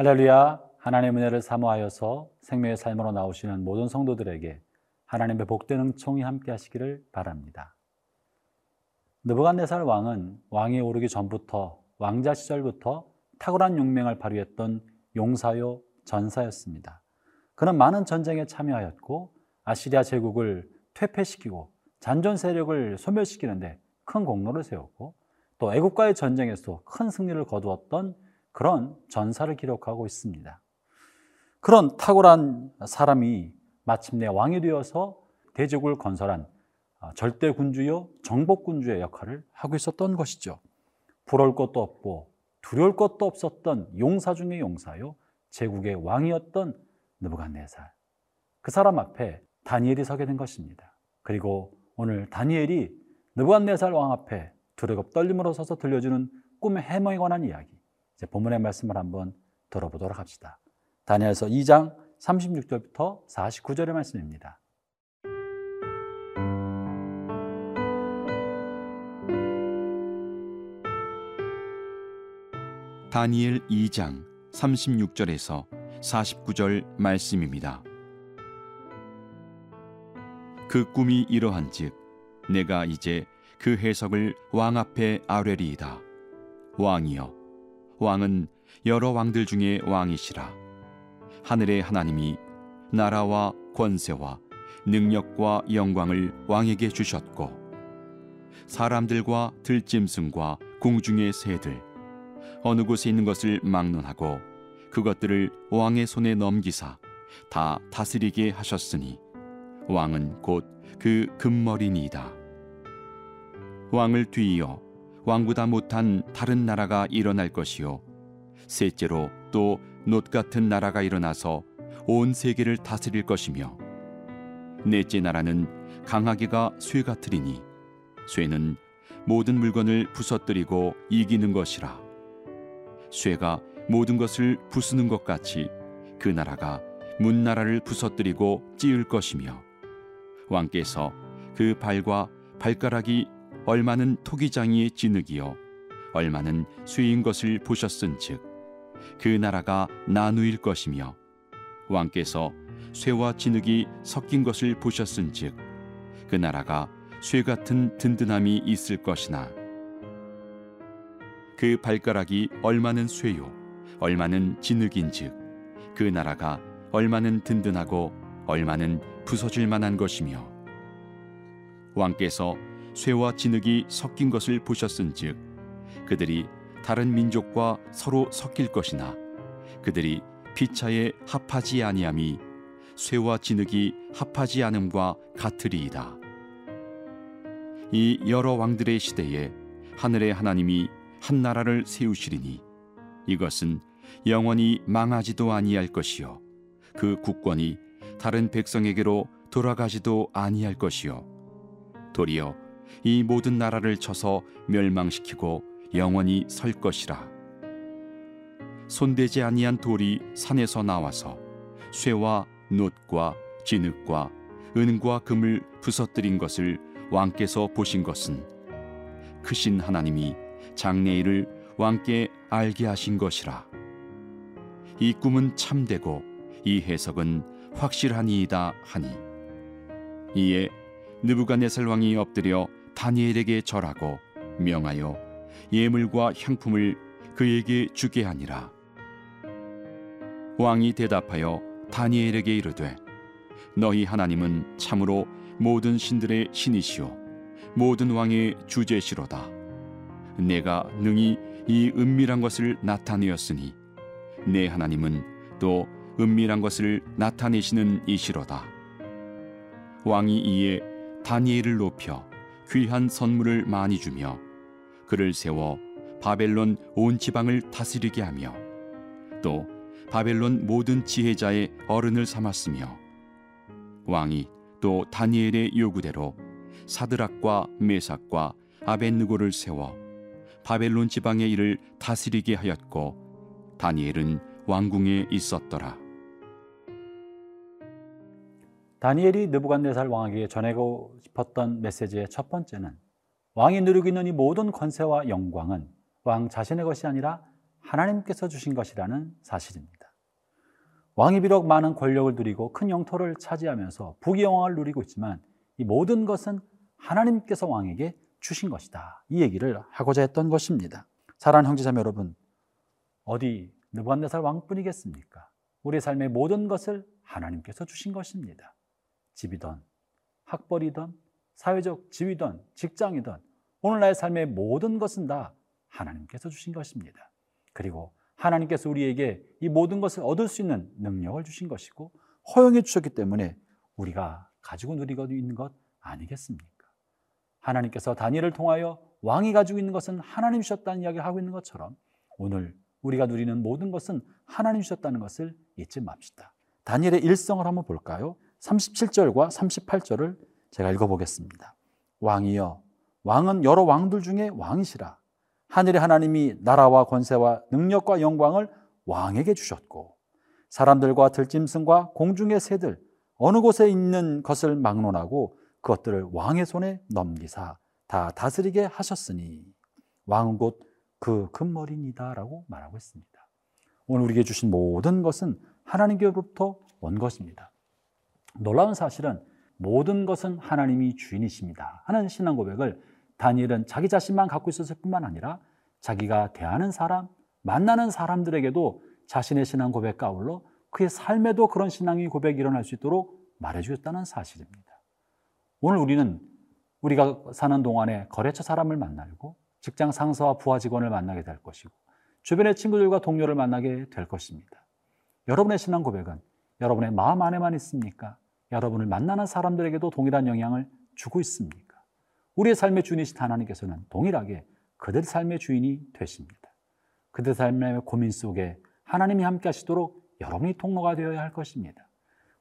할렐루야 하나님의 은혜를 사모하여서 생명의 삶으로 나오시는 모든 성도들에게 하나님의 복된 응총이 함께 하시기를 바랍니다. 느부갓네살 왕은 왕에 오르기 전부터 왕자 시절부터 탁월한 용맹을 발휘했던 용사요 전사였습니다. 그는 많은 전쟁에 참여하였고 아시리아 제국을 퇴폐시키고 잔존 세력을 소멸시키는데 큰 공로를 세웠고 또 애국과의 전쟁에서 큰 승리를 거두었던 그런 전사를 기록하고 있습니다. 그런 탁월한 사람이 마침내 왕이 되어서 대적을 건설한 아, 절대 군주요 정복 군주의 역할을 하고 있었던 것이죠. 부러울 것도 없고 두려울 것도 없었던 용사 중의 용사요 제국의 왕이었던 느부갓네살. 그 사람 앞에 다니엘이 서게 된 것입니다. 그리고 오늘 다니엘이 느부갓네살 왕 앞에 두려고 떨림으로 서서 들려주는 꿈의 해몽에 관한 이야기. 이제 본문의 말씀을 한번 들어보도록 합시다. 다니엘서 2장 36절부터 49절의 말씀입니다. 다니엘 2장 36절에서 49절 말씀입니다. 그 꿈이 이러한즉 내가 이제 그 해석을 왕 앞에 아뢰리이다. 왕이여 왕은 여러 왕들 중에 왕이시라. 하늘의 하나님이 나라와 권세와 능력과 영광을 왕에게 주셨고 사람들과 들짐승과 공중의 새들 어느 곳에 있는 것을 막론하고 그것들을 왕의 손에 넘기사 다 다스리게 하셨으니 왕은 곧 그 금머리니이다. 왕을 뒤이어 왕보다 못한 다른 나라가 일어날 것이요. 셋째로 또 놋 같은 나라가 일어나서 온 세계를 다스릴 것이며 넷째 나라는 강하기가 쇠 같으리니 쇠는 모든 물건을 부서뜨리고 이기는 것이라. 쇠가 모든 것을 부수는 것 같이 그 나라가 문 나라를 부서뜨리고 찌을 것이며 왕께서 그 발과 발가락이 얼마는 토기장이의 진흙이요? 얼마는 쇠인 것을 보셨은즉 그 나라가 나누일 것이며? 왕께서 쇠와 진흙이 섞인 것을 보셨은즉 그 나라가 쇠 같은 든든함이 있을 것이나? 그 발가락이 얼마는 쇠요? 얼마는 진흙인즉 그 나라가 얼마는 든든하고 얼마는 부서질 만한 것이며? 왕께서 쇠와 진흙이 섞인 것을 보셨은즉 그들이 다른 민족과 서로 섞일 것이나 그들이 피차에 합하지 아니함이 쇠와 진흙이 합하지 않음과 같으리이다. 이 여러 왕들의 시대에 하늘의 하나님이 한 나라를 세우시리니 이것은 영원히 망하지도 아니할 것이요 그 국권이 다른 백성에게로 돌아가지도 아니할 것이요 도리어 이 모든 나라를 쳐서 멸망시키고 영원히 설 것이라. 손대지 아니한 돌이 산에서 나와서 쇠와 놋과 진흙과 은과 금을 부서뜨린 것을 왕께서 보신 것은 크신 하나님이 장래일을 왕께 알게 하신 것이라. 이 꿈은 참되고 이 해석은 확실하니이다 하니 이에 느부갓네살 왕이 엎드려 다니엘에게 절하고 명하여 예물과 향품을 그에게 주게 하니라. 왕이 대답하여 다니엘에게 이르되 너희 하나님은 참으로 모든 신들의 신이시오. 모든 왕의 주제시로다. 내가 능히 이 은밀한 것을 나타내었으니 내 하나님은 또 은밀한 것을 나타내시는 이시로다. 왕이 이에 다니엘을 높여 귀한 선물을 많이 주며 그를 세워 바벨론 온 지방을 다스리게 하며 또 바벨론 모든 지혜자의 어른을 삼았으며 왕이 또 다니엘의 요구대로 사드락과 메삭과 아벤느고를 세워 바벨론 지방의 일을 다스리게 하였고 다니엘은 왕궁에 있었더라. 다니엘이 느부갓네살 왕에게 전하고 싶었던 메시지의 첫 번째는 왕이 누리고 있는 이 모든 권세와 영광은 왕 자신의 것이 아니라 하나님께서 주신 것이라는 사실입니다. 왕이 비록 많은 권력을 누리고 큰 영토를 차지하면서 부귀 영화를 누리고 있지만 이 모든 것은 하나님께서 왕에게 주신 것이다. 이 얘기를 하고자 했던 것입니다. 사랑하는 형제자매 여러분, 어디 느부갓네살 왕뿐이겠습니까? 우리 삶의 모든 것을 하나님께서 주신 것입니다. 집이든 학벌이든 사회적 지위든 직장이든 오늘날의 삶의 모든 것은 다 하나님께서 주신 것입니다. 그리고 하나님께서 우리에게 이 모든 것을 얻을 수 있는 능력을 주신 것이고 허용해 주셨기 때문에 우리가 가지고 누리고 있는 것 아니겠습니까? 하나님께서 다니엘을 통하여 왕이 가지고 있는 것은 하나님 주셨다는 이야기를 하고 있는 것처럼 오늘 우리가 누리는 모든 것은 하나님 주셨다는 것을 잊지 맙시다. 다니엘의 일성을 한번 볼까요? 37절과 38절을 제가 읽어보겠습니다. 왕이여, 왕은 여러 왕들 중에 왕이시라. 하늘의 하나님이 나라와 권세와 능력과 영광을 왕에게 주셨고, 사람들과 들짐승과 공중의 새들, 어느 곳에 있는 것을 막론하고 그것들을 왕의 손에 넘기사 다 다스리게 하셨으니 왕은 곧 그 금머리니다 라고 말하고 있습니다. 오늘 우리에게 주신 모든 것은 하나님께로부터 온 것입니다. 놀라운 사실은 모든 것은 하나님이 주인이십니다. 하는 신앙 고백을 다니엘은 자기 자신만 갖고 있었을 뿐만 아니라 자기가 대하는 사람, 만나는 사람들에게도 자신의 신앙 고백과 아울러 그의 삶에도 그런 신앙의 고백이 일어날 수 있도록 말해주셨다는 사실입니다. 오늘 우리는 우리가 사는 동안에 거래처 사람을 만나고 직장 상사와 부하 직원을 만나게 될 것이고 주변의 친구들과 동료를 만나게 될 것입니다. 여러분의 신앙 고백은 여러분의 마음 안에만 있습니까? 여러분을 만나는 사람들에게도 동일한 영향을 주고 있습니까? 우리의 삶의 주인이신 하나님께서는 동일하게 그들 삶의 주인이 되십니다. 그들 삶의 고민 속에 하나님이 함께 하시도록 여러분이 통로가 되어야 할 것입니다.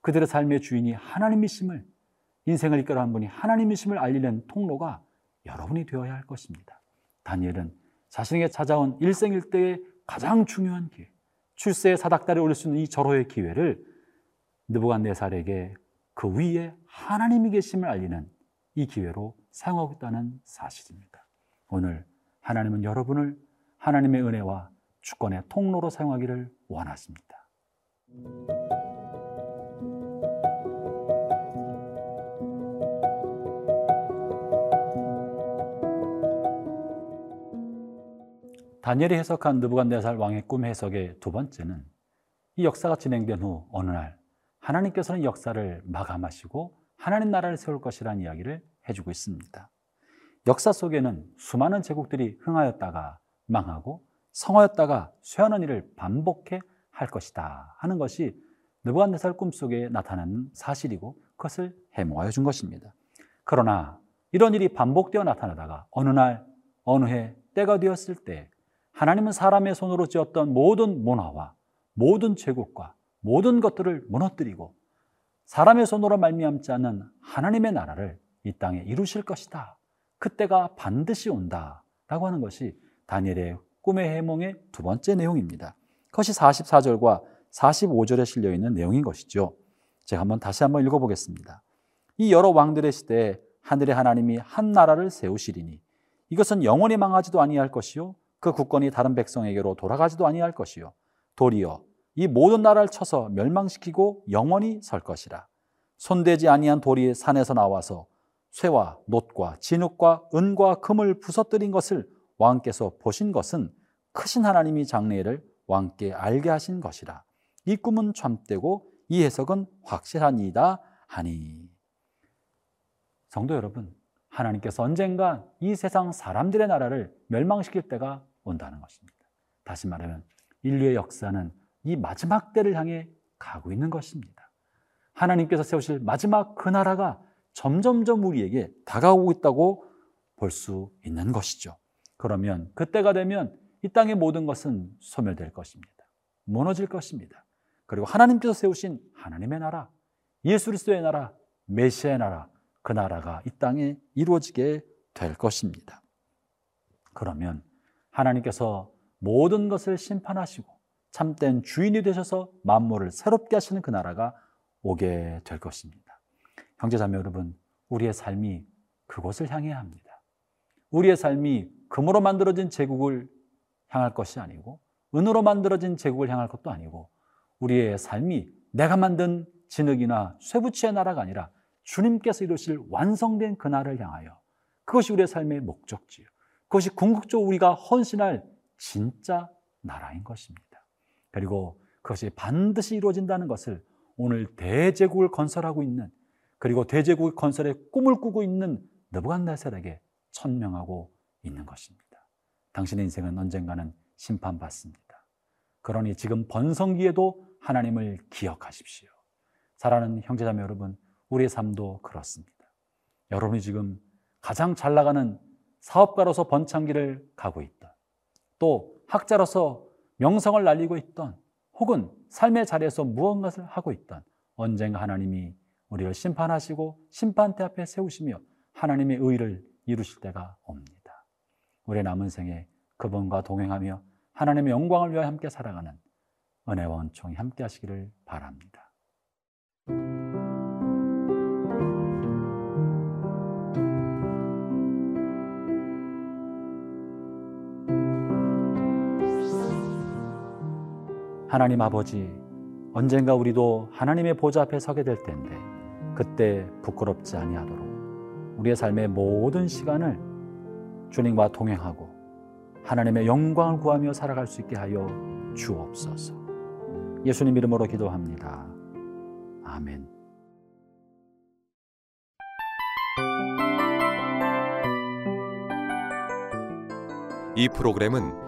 그들의 삶의 주인이 하나님이심을 인생을 이끌어가는 분이 하나님이심을 알리는 통로가 여러분이 되어야 할 것입니다. 다니엘은 자신에게 찾아온 일생일대의 가장 중요한 기회, 출세의 사닥다리 올릴 수 있는 이 절호의 기회를 느부갓네살에게 그 위에 하나님이 계심을 알리는 이 기회로 사용하고 있다는 사실입니다. 오늘 하나님은 여러분을 하나님의 은혜와 주권의 통로로 사용하기를 원하십니다. 다니엘이 해석한 느부갓네살 왕의 꿈 해석의 두 번째는 이 역사가 진행된 후 어느 날 하나님께서는 역사를 마감하시고 하나님 나라를 세울 것이라는 이야기를 해주고 있습니다. 역사 속에는 수많은 제국들이 흥하였다가 망하고 성하였다가 쇠하는 일을 반복해 할 것이다 하는 것이 느부갓네살 꿈속에 나타나는 사실이고 그것을 해몽하여 준 것입니다. 그러나 이런 일이 반복되어 나타나다가 어느 날 어느 해 때가 되었을 때 하나님은 사람의 손으로 지었던 모든 문화와 모든 제국과 모든 것들을 무너뜨리고 사람의 손으로 말미암지 않는 하나님의 나라를 이 땅에 이루실 것이다. 그때가 반드시 온다라고 하는 것이 다니엘의 꿈의 해몽의 두 번째 내용입니다. 그것이 44절과 45절에 실려 있는 내용인 것이죠. 제가 한번 다시 한번 읽어 보겠습니다. 이 여러 왕들의 시대에 하늘의 하나님이 한 나라를 세우시리니 이것은 영원히 망하지도 아니할 것이요 그 국권이 다른 백성에게로 돌아가지도 아니할 것이요 도리어 이 모든 나라를 쳐서 멸망시키고 영원히 설 것이라. 손대지 아니한 돌이 산에서 나와서 쇠와 놋과 진흙과 은과 금을 부서뜨린 것을 왕께서 보신 것은 크신 하나님이 장래를 왕께 알게 하신 것이라. 이 꿈은 참되고 이 해석은 확실하니이다. 하니. 성도 여러분 하나님께서 언젠가 이 세상 사람들의 나라를 멸망시킬 때가 온다는 것입니다. 다시 말하면 인류의 역사는 이 마지막 때를 향해 가고 있는 것입니다. 하나님께서 세우실 마지막 그 나라가 점점점 우리에게 다가오고 있다고 볼 수 있는 것이죠. 그러면 그때가 되면 이 땅의 모든 것은 소멸될 것입니다. 무너질 것입니다. 그리고 하나님께서 세우신 하나님의 나라, 예수 그리스도의 나라, 메시아의 나라, 그 나라가 이 땅에 이루어지게 될 것입니다. 그러면 하나님께서 모든 것을 심판하시고 참된 주인이 되셔서 만물을 새롭게 하시는 그 나라가 오게 될 것입니다. 형제자매 여러분, 우리의 삶이 그곳을 향해야 합니다. 우리의 삶이 금으로 만들어진 제국을 향할 것이 아니고 은으로 만들어진 제국을 향할 것도 아니고 우리의 삶이 내가 만든 진흙이나 쇠붙이의 나라가 아니라 주님께서 이루실 완성된 그 나라를 향하여 그것이 우리의 삶의 목적지요. 그것이 궁극적으로 우리가 헌신할 진짜 나라인 것입니다. 그리고 그것이 반드시 이루어진다는 것을 오늘 대제국을 건설하고 있는 그리고 대제국 건설의 꿈을 꾸고 있는 느부갓네살에게 천명하고 있는 것입니다. 당신의 인생은 언젠가는 심판받습니다. 그러니 지금 번성기에도 하나님을 기억하십시오. 사랑하는 형제자매 여러분, 우리의 삶도 그렇습니다. 여러분이 지금 가장 잘 나가는 사업가로서 번창기를 가고 있다. 또 학자로서 명성을 날리고 있던 혹은 삶의 자리에서 무언가를 하고 있던 언젠가 하나님이 우리를 심판하시고 심판대 앞에 세우시며 하나님의 의를 이루실 때가 옵니다. 우리의 남은 생에 그분과 동행하며 하나님의 영광을 위하여 함께 살아가는 은혜와 원총이 함께 하시기를 바랍니다. 하나님 아버지, 언젠가 우리도 하나님의 보좌 앞에 서게 될 텐데 그때 부끄럽지 아니하도록 우리의 삶의 모든 시간을 주님과 동행하고 하나님의 영광을 구하며 살아갈 수 있게 하여 주옵소서. 예수님 이름으로 기도합니다. 아멘. 이 프로그램은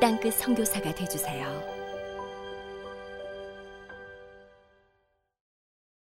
땅끝 선교사가 되주세요.